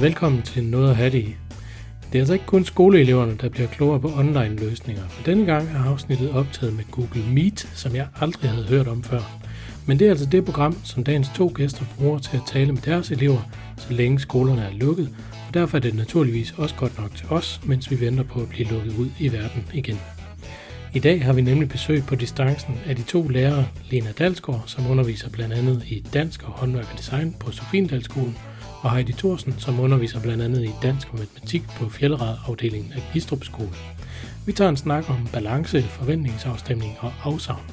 Velkommen til Noget at have det i. Det er altså ikke kun skoleeleverne, der bliver klogere på online løsninger, for denne gang er afsnittet optaget med Google Meet, som jeg aldrig havde hørt om før. Men det er altså det program, som dagens to gæster bruger til at tale med deres elever, så længe skolerne er lukket, og derfor er det naturligvis også godt nok til os, mens vi venter på at blive lukket ud i verden igen. I dag har vi nemlig besøg på distancen af de to lærere, Lena Dalsgaard, som underviser blandt andet i dansk og håndværk og design på Sofiendalskolen, og Heidi Thorsen, som underviser blandt andet i dansk og matematik på Fjellerad-afdelingen af Gistrup Skole. Vi tager en snak om balance, forventningsafstemning og afsavn.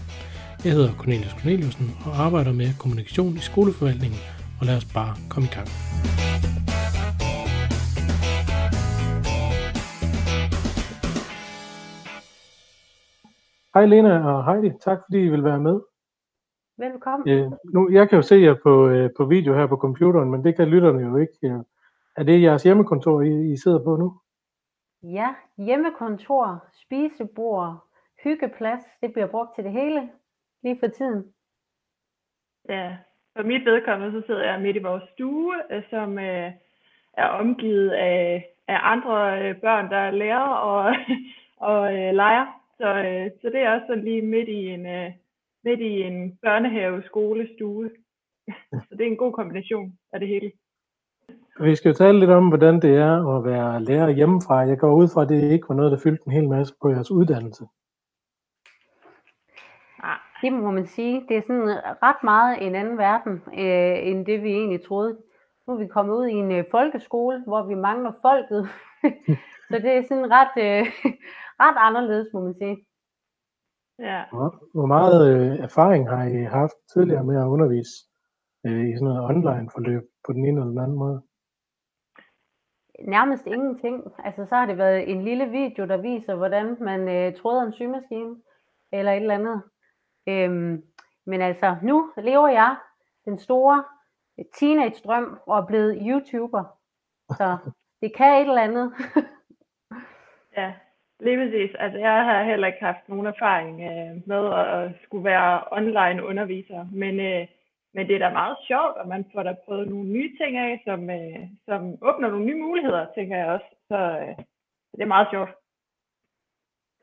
Jeg hedder Cornelius Corneliusen og arbejder med kommunikation i skoleforvaltningen, og lad os bare komme i gang. Hej Lena og Heidi, tak fordi I vil være med. Velkommen. Øh, nu, jeg kan jo se jer på, øh, på video her på computeren, men det kan lytterne jo ikke. Øh. Er det jeres hjemmekontor, I, I sidder på nu? Ja, hjemmekontor, spisebord, hyggeplads, det bliver brugt til det hele lige for tiden. Ja, for mit vedkommende, så sidder jeg midt i vores stue, øh, som øh, er omgivet af, af andre øh, børn, der lærer og, og øh, leger. Så, øh, så det er også sådan lige midt i en, øh, midt i en børnehave, skole, stue. Så det er en god kombination af det hele. Vi skal jo tale lidt om, hvordan det er at være lærer hjemmefra. Jeg går ud fra, at det ikke var noget, der fyldte en hel masse på jeres uddannelse. Ah. Det må man sige. Det er sådan ret meget en anden verden, øh, end det vi egentlig troede. Nu er vi kommet ud i en øh, folkeskole, hvor vi mangler folket. Så det er sådan ret, øh, ret anderledes, må man sige. Ja. Hvor meget øh, erfaring har I haft tidligere med at undervise øh, i sådan noget online forløb på den ene eller den anden måde? Nærmest ingenting. Altså så har det været en lille video, der viser, hvordan man øh, tråder en symaskine eller et eller andet. Øhm, men altså nu lever jeg den store teenage-drøm og er blevet YouTuber. Så det kan et eller andet. ja, Lige præcis. Altså, jeg har heller ikke haft nogen erfaring øh, med at skulle være online underviser, men, øh, men det er da meget sjovt, at man får da prøvet nogle nye ting af, som, øh, som åbner nogle nye muligheder, tænker jeg også. Så øh, det er meget sjovt.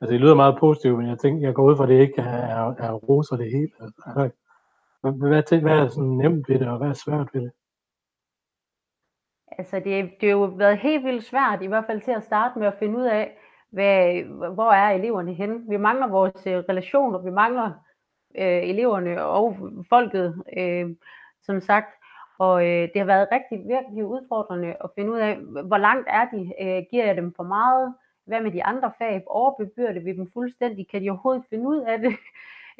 Altså, det lyder meget positivt, men jeg tænker, jeg går ud fra, at det ikke er, er, er roser det hele. Altså, hvad, hvad, hvad er sådan nemt ved det, og hvad er svært ved det? Altså, det, det har jo været helt vildt svært, i hvert fald til at starte med at finde ud af, hvad, hvor er eleverne henne? Vi mangler vores øh, relationer, vi mangler øh, eleverne og folket, øh, som sagt. Og øh, det har været rigtig virkelig udfordrende at finde ud af, hvor langt er de? Øh, giver jeg dem for meget? Hvad med de andre fag? Overbebyrder vi dem fuldstændig? Kan de overhovedet finde ud af det?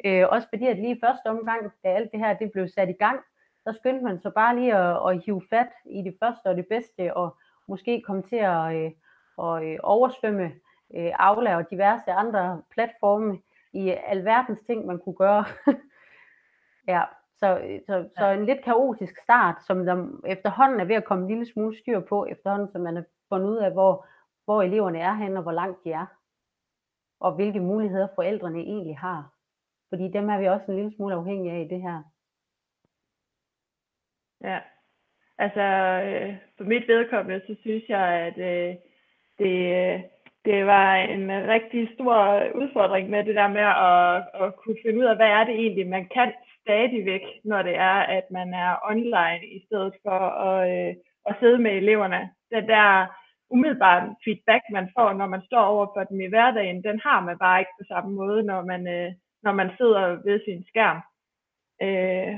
Øh, også fordi, at lige i første omgang, da alt det her det blev sat i gang, så skyndte man så bare lige at, at hive fat i det første og det bedste, og måske komme til at, øh, at øh, oversvømme øh, Aula og diverse andre platforme i alverdens ting, man kunne gøre. ja, så, så, så en lidt kaotisk start, som der efterhånden er ved at komme en lille smule styr på, efterhånden som man har fundet ud af, hvor, hvor eleverne er henne, og hvor langt de er. Og hvilke muligheder forældrene egentlig har. Fordi dem er vi også en lille smule afhængige af i det her. Ja, altså øh, for mit vedkommende, så synes jeg, at øh, det, det var en rigtig stor udfordring med det der med at, at kunne finde ud af, hvad er det egentlig, man kan stadigvæk, når det er, at man er online, i stedet for at, øh, at sidde med eleverne. Den der umiddelbare feedback, man får, når man står over for dem i hverdagen, den har man bare ikke på samme måde, når man, øh, når man sidder ved sin skærm. Øh,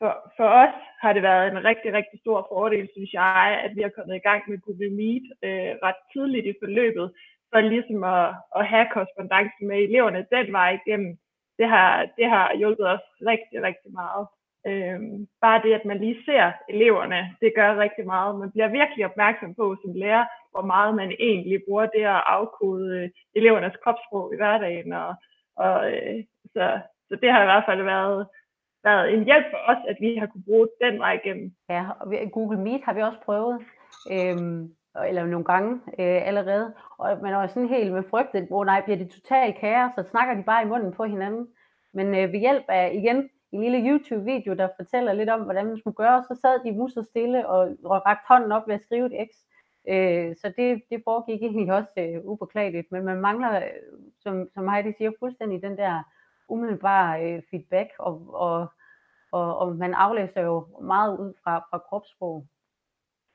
for, for os har det været en rigtig, rigtig stor fordel, synes jeg, at vi har kommet i gang med Google Meet øh, ret tidligt i forløbet, for ligesom at, at have korrespondence med eleverne den vej igennem, det har, det har hjulpet os rigtig, rigtig meget. Øhm, bare det, at man lige ser eleverne, det gør rigtig meget. Man bliver virkelig opmærksom på som lærer, hvor meget man egentlig bruger det at afkode øh, elevernes kropssprog i hverdagen. Og, og, øh, så, så det har i hvert fald været, været en hjælp for os, at vi har kunne bruge den vej igennem. Ja, og Google Meet har vi også prøvet. Øhm, eller nogle gange øh, allerede, og man er sådan helt med frygtet, hvor nej, bliver det totalt kaos, så snakker de bare i munden på hinanden. Men øh, ved hjælp af igen en lille YouTube-video, der fortæller lidt om, hvordan man skulle gøre, så sad de muset stille og, og rakt hånden op ved at skrive et X. Øh, så det, det foregik egentlig også øh, ubeklageligt, men man mangler, øh, som, som Heidi siger, fuldstændig den der umiddelbare øh, feedback, og, og, og, og man aflæser jo meget ud fra, fra kropssprog.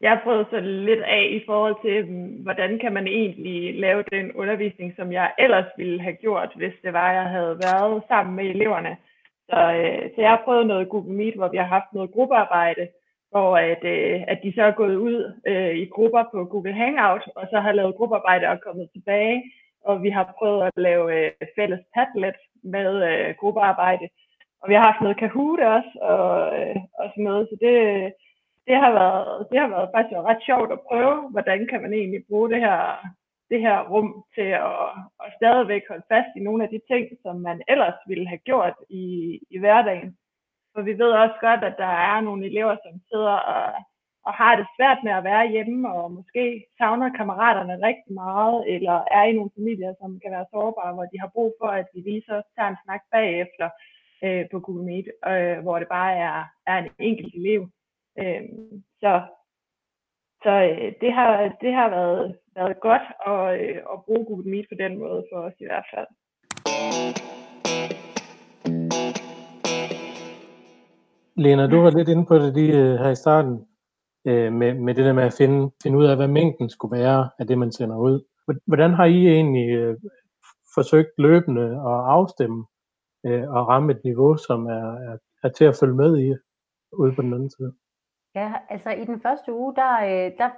Jeg har prøvet så lidt af i forhold til, mm, hvordan kan man egentlig lave den undervisning, som jeg ellers ville have gjort, hvis det var, jeg havde været sammen med eleverne. Så, øh, så jeg har prøvet noget Google Meet, hvor vi har haft noget gruppearbejde, hvor at, øh, at de så er gået ud øh, i grupper på Google Hangout, og så har lavet gruppearbejde og kommet tilbage, og vi har prøvet at lave øh, fælles Padlet med øh, gruppearbejde, og vi har haft noget Kahoot også, og, øh, og sådan noget, så det, det har været, det har været faktisk ret sjovt at prøve, hvordan kan man egentlig bruge det her, det her rum til at, at stadigvæk holde fast i nogle af de ting, som man ellers ville have gjort i, i hverdagen. For vi ved også godt, at der er nogle elever, som sidder og, og har det svært med at være hjemme, og måske savner kammeraterne rigtig meget, eller er i nogle familier, som kan være sårbare, hvor de har brug for, at vi lige så tager en snak bagefter øh, på Google Meet, øh, hvor det bare er, er en enkelt elev. Øh, så så øh, det har, det har været, været godt at, øh, at bruge Google Meet på den måde for os i hvert fald. Lena, du var lidt inde på det lige øh, her i starten, øh, med, med det der med at finde, finde ud af, hvad mængden skulle være af det, man sender ud. Hvordan har I egentlig øh, forsøgt løbende at afstemme øh, og ramme et niveau, som er, er, er til at følge med i øh, ude på den anden side? Ja, altså i den første uge, der, øh, der,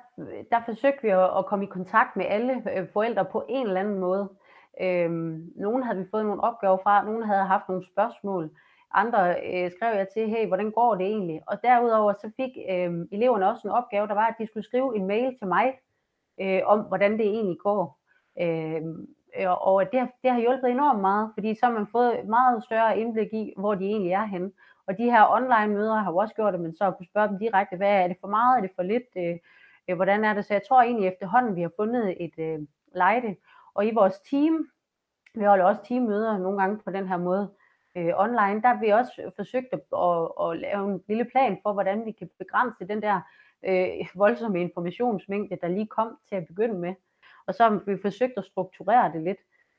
der forsøgte vi at, at komme i kontakt med alle øh, forældre på en eller anden måde. Øhm, nogle havde vi fået nogle opgaver fra, nogle havde haft nogle spørgsmål, andre øh, skrev jeg til, hey, hvordan går det egentlig? Og derudover så fik øh, eleverne også en opgave, der var, at de skulle skrive en mail til mig, øh, om hvordan det egentlig går. Øh, og det, det har hjulpet enormt meget, fordi så har man fået meget større indblik i, hvor de egentlig er henne. Og de her online møder har jo også gjort det, men så kunne spørge dem direkte, hvad er det for meget, er det for lidt, øh, øh, hvordan er det? Så jeg tror egentlig efterhånden, vi har fundet et øh, lejde. Og i vores team, vi holder også teammøder nogle gange på den her måde øh, online, der har vi også forsøgt at, at, at lave en lille plan for, hvordan vi kan begrænse den der øh, voldsomme informationsmængde, der lige kom til at begynde med. Og så har vi forsøgt at strukturere det lidt.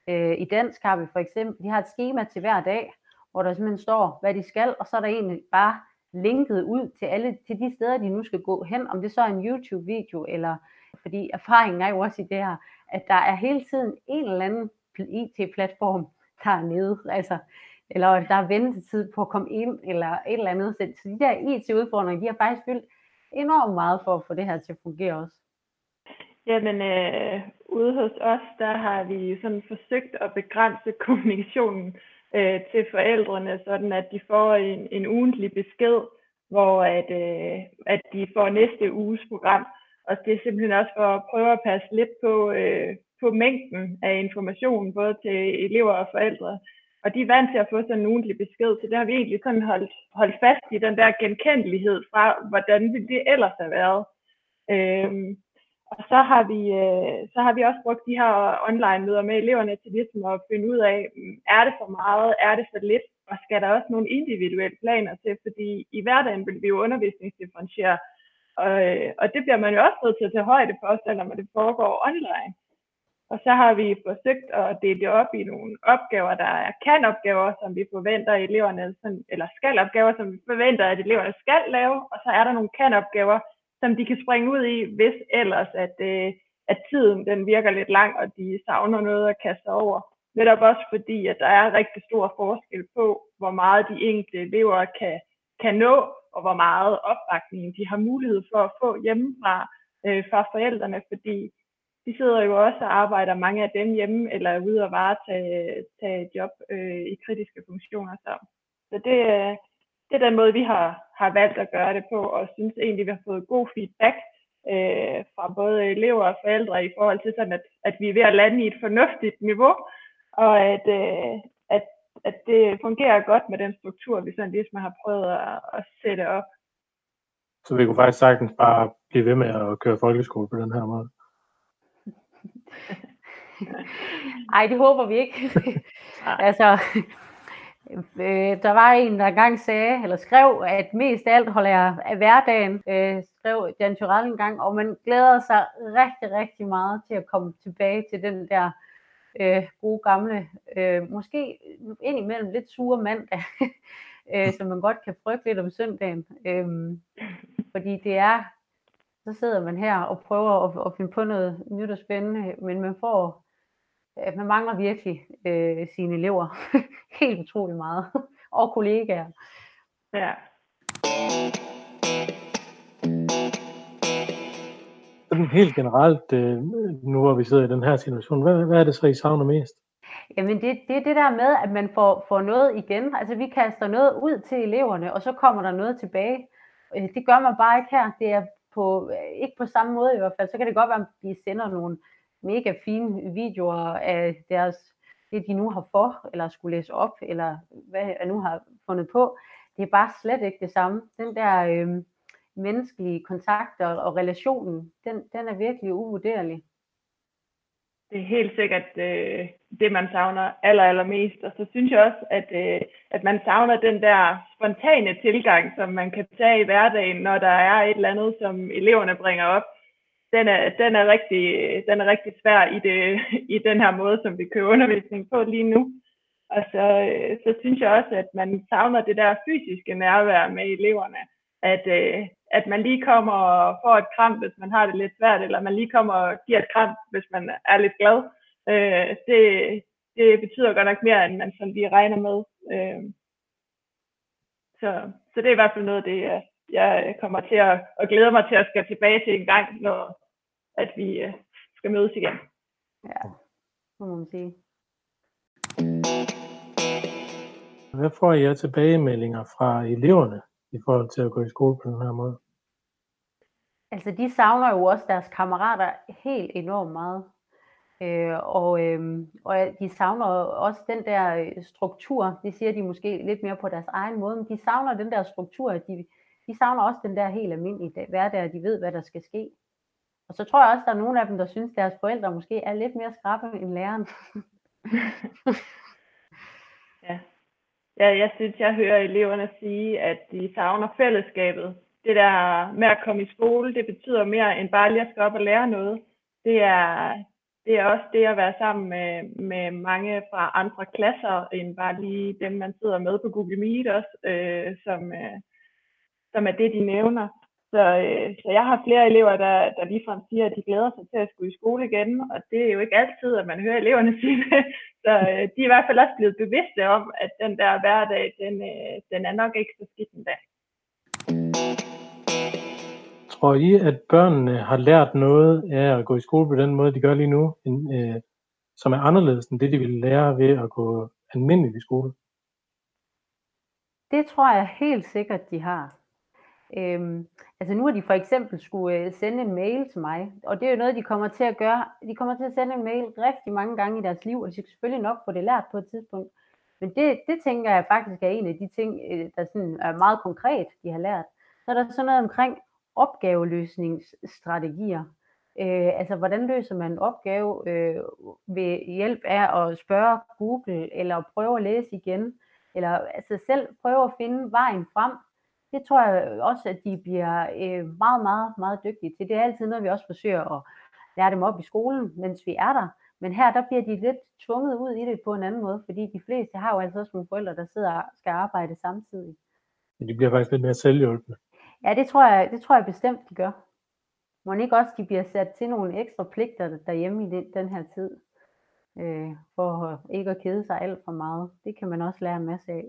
Øh, I dansk har vi for eksempel, de har et schema til hver dag, hvor der simpelthen står, hvad de skal, og så er der egentlig bare linket ud til alle til de steder, de nu skal gå hen, om det så er en YouTube-video, eller fordi erfaringen er jo også i det her, at der er hele tiden en eller anden IT-platform, der er nede, altså, eller der er ventetid på at komme ind, eller et eller andet. Så de der IT-udfordringer, de har faktisk fyldt enormt meget for at få det her til at fungere også. Jamen, øh, ude hos os, der har vi sådan forsøgt at begrænse kommunikationen øh, til forældrene, sådan at de får en, en ugentlig besked, hvor at, øh, at de får næste uges program. Og det er simpelthen også for at prøve at passe lidt på, øh, på mængden af information, både til elever og forældre. Og de er vant til at få sådan en ugentlig besked, så det har vi egentlig sådan holdt, holdt fast i den der genkendelighed fra, hvordan det ellers har været. Øhm, og så har, vi, øh, så har vi også brugt de her online møder med eleverne til ligesom at finde ud af, mm, er det for meget, er det for lidt, og skal der også nogle individuelle planer til, fordi i hverdagen vil vi jo undervisningsdifferentiere, og, øh, og det bliver man jo også nødt til at tage højde for, selvom det foregår online. Og så har vi forsøgt at dele det op i nogle opgaver, der er kan-opgaver, som vi forventer, eleverne, eller skal-opgaver, som vi forventer, at eleverne skal lave, og så er der nogle kan-opgaver, som de kan springe ud i, hvis ellers at, øh, at tiden den virker lidt lang, og de savner noget at kaste over. Netop også fordi, at der er rigtig stor forskel på, hvor meget de enkelte elever kan, kan nå, og hvor meget opbakning de har mulighed for at få hjemmefra øh, fra forældrene, fordi de sidder jo også og arbejder mange af dem hjemme, eller er ude og varetage tage job øh, i kritiske funktioner. Så, så det, øh, det er den måde, vi har, har valgt at gøre det på, og synes egentlig, vi har fået god feedback øh, fra både elever og forældre i forhold til sådan, at, at vi er ved at lande i et fornuftigt niveau, og at, øh, at, at det fungerer godt med den struktur, vi sådan ligesom har prøvet at, at sætte op. Så vi kunne faktisk sagtens bare blive ved med at køre folkeskole på den her måde? Ej, det håber vi ikke. altså, Øh, der var en, der engang sagde, eller skrev, at mest af alt holder jeg af hverdagen, øh, skrev Jan Turell en gang, og man glæder sig rigtig, rigtig meget til at komme tilbage til den der øh, gode gamle, øh, måske indimellem lidt sure mandag, øh, som man godt kan frygte lidt om søndagen. Øh, fordi det er, så sidder man her og prøver at, at finde på noget nyt og spændende, men man får, at man mangler virkelig øh, sine elever helt utrolig meget, og kollegaer. Ja. Sådan helt generelt, øh, nu hvor vi sidder i den her situation, hvad, hvad er det så, I savner mest? Jamen det, det er det der med, at man får, får noget igen. Altså vi kaster noget ud til eleverne, og så kommer der noget tilbage. Øh, det gør man bare ikke her. Det er på, ikke på samme måde i hvert fald. Så kan det godt være, at de sender nogle mega fine videoer af deres, det, de nu har for, eller skulle læse op, eller hvad jeg nu har fundet på. Det er bare slet ikke det samme. Den der øh, menneskelige kontakt og, og relationen, den, den er virkelig uvurderlig. Det er helt sikkert øh, det, man savner aller, allermest. Og så synes jeg også, at, øh, at man savner den der spontane tilgang, som man kan tage i hverdagen, når der er et eller andet, som eleverne bringer op. Den er, den er, rigtig, den er rigtig svær i, det, i den her måde, som vi kører undervisning på lige nu. Og så, øh, så synes jeg også, at man savner det der fysiske nærvær med eleverne. At, øh, at man lige kommer og får et kram, hvis man har det lidt svært, eller man lige kommer og giver et kram, hvis man er lidt glad. Øh, det, det betyder godt nok mere, end man sådan lige regner med. Så, så det er i hvert fald noget af det, jeg, jeg kommer til at, og glæder mig til at skal tilbage til en gang, når at vi øh, skal mødes igen. Ja, må man sige. Hvad får I af tilbagemeldinger fra eleverne i forhold til at gå i skole på den her måde? Altså, de savner jo også deres kammerater helt enormt meget. Øh, og, øh, og de savner også den der øh, struktur, det siger de måske lidt mere på deres egen måde, men de savner den der struktur, de, de savner også den der helt almindelige hverdag, de ved, hvad der skal ske. Og så tror jeg også, der er nogle af dem, der synes, deres forældre måske er lidt mere skrappe end læreren. ja. ja, jeg synes, jeg hører eleverne sige, at de savner fællesskabet. Det der med at komme i skole, det betyder mere end bare lige at skal op og lære noget. Det er, det er også det at være sammen med, med mange fra andre klasser, end bare lige dem, man sidder med på Google Meet også, øh, som, øh, som er det, de nævner. Så, øh, så jeg har flere elever, der, der ligefrem siger, at de glæder sig til at skulle i skole igen, og det er jo ikke altid, at man hører eleverne sige det. Så øh, de er i hvert fald også blevet bevidste om, at den der hverdag, den, øh, den er nok ikke så skidt endda. Tror I, at børnene har lært noget af at gå i skole på den måde, de gør lige nu, end, øh, som er anderledes end det, de ville lære ved at gå almindeligt i skole? Det tror jeg helt sikkert, de har. Øhm, altså nu har de for eksempel skulle øh, sende en mail til mig, og det er jo noget, de kommer til at gøre. De kommer til at sende en mail rigtig mange gange i deres liv, og de skal selvfølgelig nok få det lært på et tidspunkt. Men det, det tænker jeg faktisk er en af de ting, øh, der sådan er meget konkret, de har lært. Så er der sådan noget omkring opgaveløsningsstrategier. Øh, altså, hvordan løser man en opgave øh, ved hjælp af at spørge Google, eller prøve at læse igen, eller altså selv prøve at finde vejen frem. Det tror jeg også, at de bliver øh, meget, meget, meget dygtige til. Det er altid noget, vi også forsøger at lære dem op i skolen, mens vi er der. Men her, der bliver de lidt tvunget ud i det på en anden måde, fordi de fleste har jo altså også nogle forældre, der sidder og skal arbejde samtidig. De bliver faktisk lidt mere selvhjulpende. Ja, det tror jeg, det tror jeg bestemt, de gør. Må ikke også, de bliver sat til nogle ekstra pligter derhjemme i den, den her tid, øh, for ikke at kede sig alt for meget. Det kan man også lære en masse af.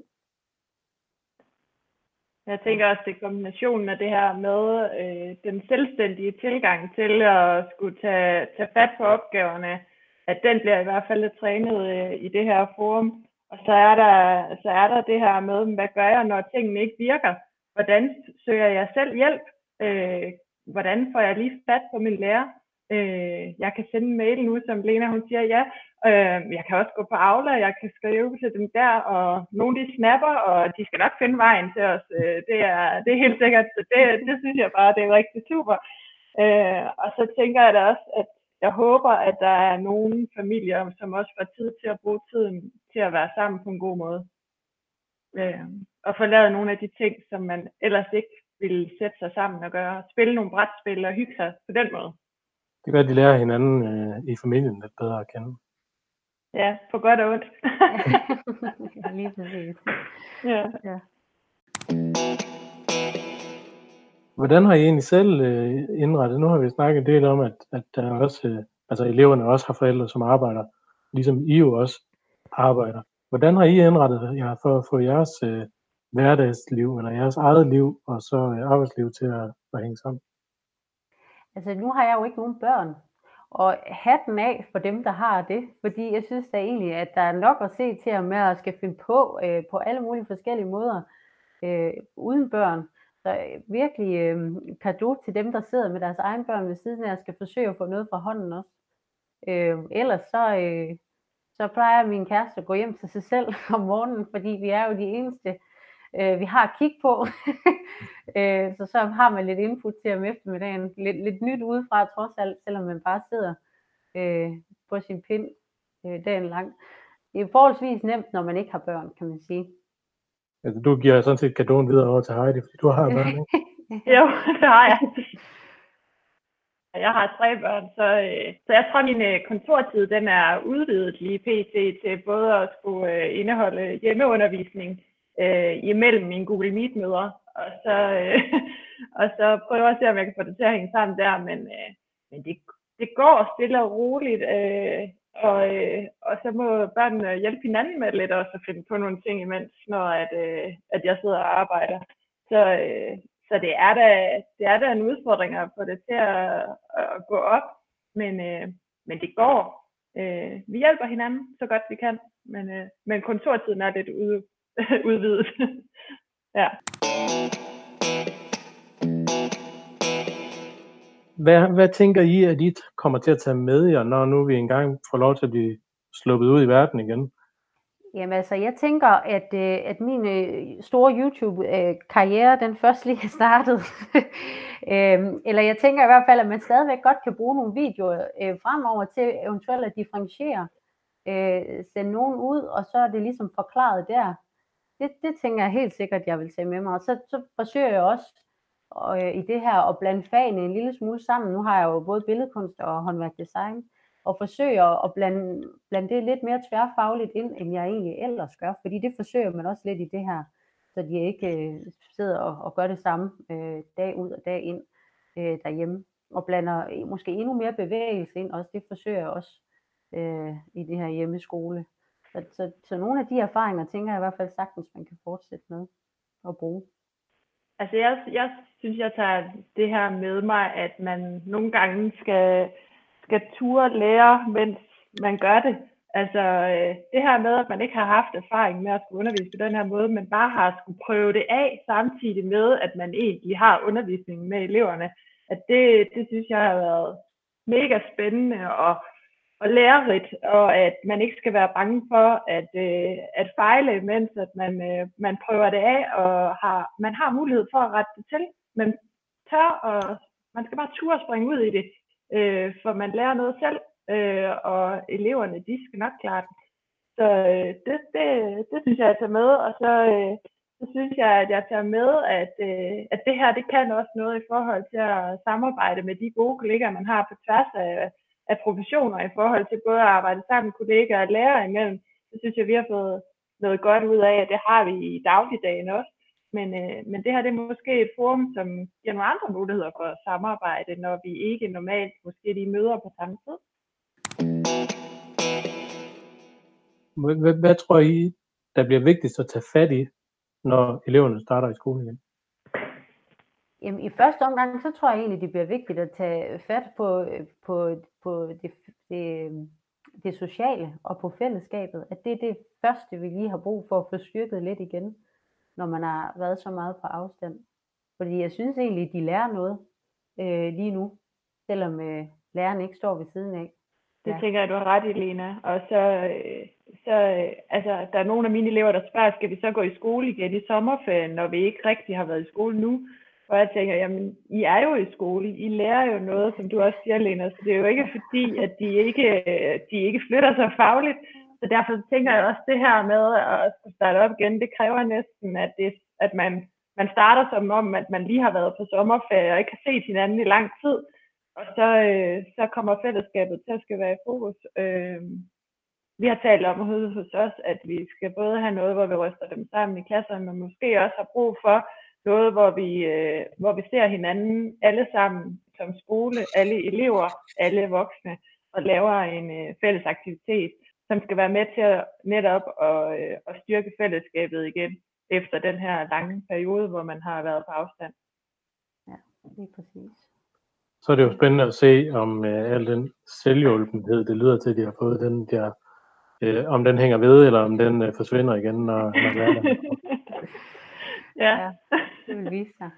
Jeg tænker også, det er kombinationen af det her med øh, den selvstændige tilgang til at skulle tage, tage fat på opgaverne, at den bliver i hvert fald trænet øh, i det her forum. Og så er, der, så er der det her med, hvad gør jeg, når tingene ikke virker? hvordan søger jeg selv hjælp? Øh, hvordan får jeg lige fat på min lærer? Øh, jeg kan sende en mail nu, som Lena hun siger, ja, øh, jeg kan også gå på Aula, jeg kan skrive til dem der, og nogle de snapper, og de skal nok finde vejen til os. Øh, det, er, det er helt sikkert, så det, det synes jeg bare, det er rigtig super. Øh, og så tænker jeg da også, at jeg håber, at der er nogle familier, som også får tid til at bruge tiden til at være sammen på en god måde. øh, og få lavet nogle af de ting, som man ellers ikke ville sætte sig sammen og gøre. Spille nogle brætspil og hygge sig på den måde. Det gør, at de lærer hinanden øh, i familien lidt bedre at kende. Ja, på godt og ondt. ja, lige præcis. ja. Ja. Hvordan har I egentlig selv øh, indrettet? Nu har vi snakket en del om, at, at der også, øh, altså eleverne også har forældre, som arbejder, ligesom I jo også arbejder. Hvordan har I indrettet jer for at få jeres øh, hverdagsliv, eller jeres eget liv, og så øh, arbejdsliv til at, at hænge sammen? Altså nu har jeg jo ikke nogen børn, og hatten af for dem, der har det, fordi jeg synes da egentlig, at der er nok at se til at med at skal finde på øh, på alle mulige forskellige måder øh, uden børn. Så øh, virkelig øh, kado til dem, der sidder med deres egen børn ved siden af og skal forsøge at få noget fra hånden også. Øh, ellers så, øh, så plejer min kæreste at gå hjem til sig selv om morgenen, fordi vi er jo de eneste, øh, vi har at kigge på. øh, så så har man lidt input til om eftermiddagen. Lidt, lidt nyt udefra trods alt, selvom man bare sidder øh, på sin pind øh, dagen lang. Det er forholdsvis nemt, når man ikke har børn, kan man sige. Altså, du giver sådan set gadoen videre over til Heidi, fordi du har børn, ikke? jo, det har jeg. Jeg har tre børn, så, øh, så jeg tror, at min øh, kontortid den er udvidet lige pt. til både at skulle øh, indeholde hjemmeundervisning øh, imellem mine Google Meet-møder, og så, øh, og så prøve at se, om jeg kan få det til at hænge sammen der, men, øh, men det, det går stille og roligt, øh, og, øh, og så må børnene hjælpe hinanden med lidt også at finde på nogle ting imens, når at, øh, at jeg sidder og arbejder. Så, øh, så det er da, det er da en udfordring at få det til at, at gå op, men, øh, men det går. Øh, vi hjælper hinanden så godt vi kan, men, øh, men kontortiden er lidt ude, udvidet. ja. Hvad, hvad tænker I, at I kommer til at tage med jer, når nu vi engang får lov til at blive sluppet ud i verden igen? Jamen altså, jeg tænker, at, øh, at min øh, store YouTube-karriere, den først lige er startet. øhm, eller jeg tænker i hvert fald, at man stadigvæk godt kan bruge nogle videoer øh, fremover til eventuelt at differentiere, øh, sende nogen ud, og så er det ligesom forklaret der. Det, det tænker jeg helt sikkert, jeg vil tage med mig. Og så, så forsøger jeg også øh, i det her at blande fagene en lille smule sammen. Nu har jeg jo både billedkunst og håndværkdesign, og forsøger at blande, blande det lidt mere tværfagligt ind, end jeg egentlig ellers gør, fordi det forsøger man også lidt i det her, så de ikke øh, sidder og, og gør det samme øh, dag ud og dag ind øh, derhjemme, og blander måske endnu mere bevægelse ind, også det forsøger jeg også øh, i det her hjemmeskole. Så, så, så nogle af de erfaringer, tænker jeg i hvert fald sagtens, man kan fortsætte med at bruge. Altså jeg, jeg synes, jeg tager det her med mig, at man nogle gange skal skal ture lære, mens man gør det. Altså øh, det her med, at man ikke har haft erfaring med at skulle undervise på den her måde, men bare har skulle prøve det af samtidig med, at man egentlig har undervisning med eleverne, at det, det synes jeg har været mega spændende og, og lærerigt, og at man ikke skal være bange for at, øh, at fejle, mens at man, øh, man prøver det af, og har, man har mulighed for at rette det til. Man tør, og man skal bare turde springe ud i det, øh, for man lærer noget selv, øh, og eleverne, de skal nok klare det. Så øh, det, det, det synes jeg, jeg tager med, og så, øh, så synes jeg, at jeg tager med, at, øh, at det her, det kan også noget i forhold til at samarbejde med de gode kollegaer, man har på tværs af, af professioner, i forhold til både at arbejde sammen med kollegaer og lærere imellem. Så synes jeg, vi har fået noget godt ud af, at det har vi i dagligdagen også. Men, øh, men det her det er måske et forum, som giver nogle andre muligheder for at samarbejde, når vi ikke normalt måske lige møder på samme tid. Hvad, hvad tror I, der bliver vigtigst at tage fat i, når eleverne starter i skolen igen? Jamen, I første omgang, så tror jeg egentlig, det bliver vigtigt at tage fat på, på, på det, det, det sociale og på fællesskabet. At det er det første, vi lige har brug for at få styrket lidt igen når man har været så meget på afstand. Fordi jeg synes egentlig, de lærer noget øh, lige nu, selvom øh, læreren ikke står ved siden af. Det ja. tænker jeg, du har ret i, Lena. Og så, øh, så øh, altså, der er nogle af mine elever, der spørger, skal vi så gå i skole igen i sommerferien, når vi ikke rigtig har været i skole nu? Hvor jeg tænker, jamen, I er jo i skole, I lærer jo noget, som du også siger, Lena, så det er jo ikke fordi, at de ikke, de ikke flytter sig fagligt, så så derfor tænker jeg også, det her med at starte op igen, det kræver næsten, at, det, at man, man starter som om, at man lige har været på sommerferie og ikke har set hinanden i lang tid, og så, øh, så kommer fællesskabet til at skal være i fokus. Øh, vi har talt om hos os, at vi skal både have noget, hvor vi ryster dem sammen i klasserne, men måske også har brug for noget, hvor vi, øh, hvor vi ser hinanden alle sammen som skole, alle elever, alle voksne, og laver en øh, fælles aktivitet, som skal være med til at netop at, øh, at styrke fællesskabet igen, efter den her lange periode, hvor man har været på afstand. Ja, lige præcis. Så er det jo spændende at se, om øh, al den selvhjulpenhed, det lyder til, at de har fået den der, øh, om den hænger ved, eller om den øh, forsvinder igen, når, når hverdagen ja. ja, det vil vise sig.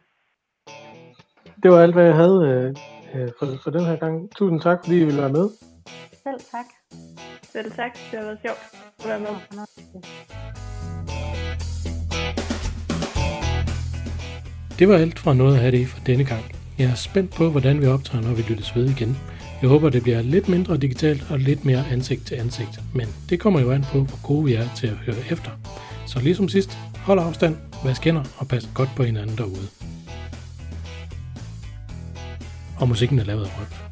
Det var alt, hvad jeg havde øh, øh, for, for den her gang. Tusind tak, fordi I ville være med. Selv tak. Selv tak. Det har været sjovt at være med. Det var alt fra noget at have det for denne gang. Jeg er spændt på, hvordan vi optræder, når vi lyttes ved igen. Jeg håber, det bliver lidt mindre digitalt og lidt mere ansigt til ansigt, men det kommer jo an på, hvor gode vi er til at høre efter. Så ligesom sidst, hold afstand, vask hænder og pas godt på hinanden derude. Og musikken er lavet af Rolf.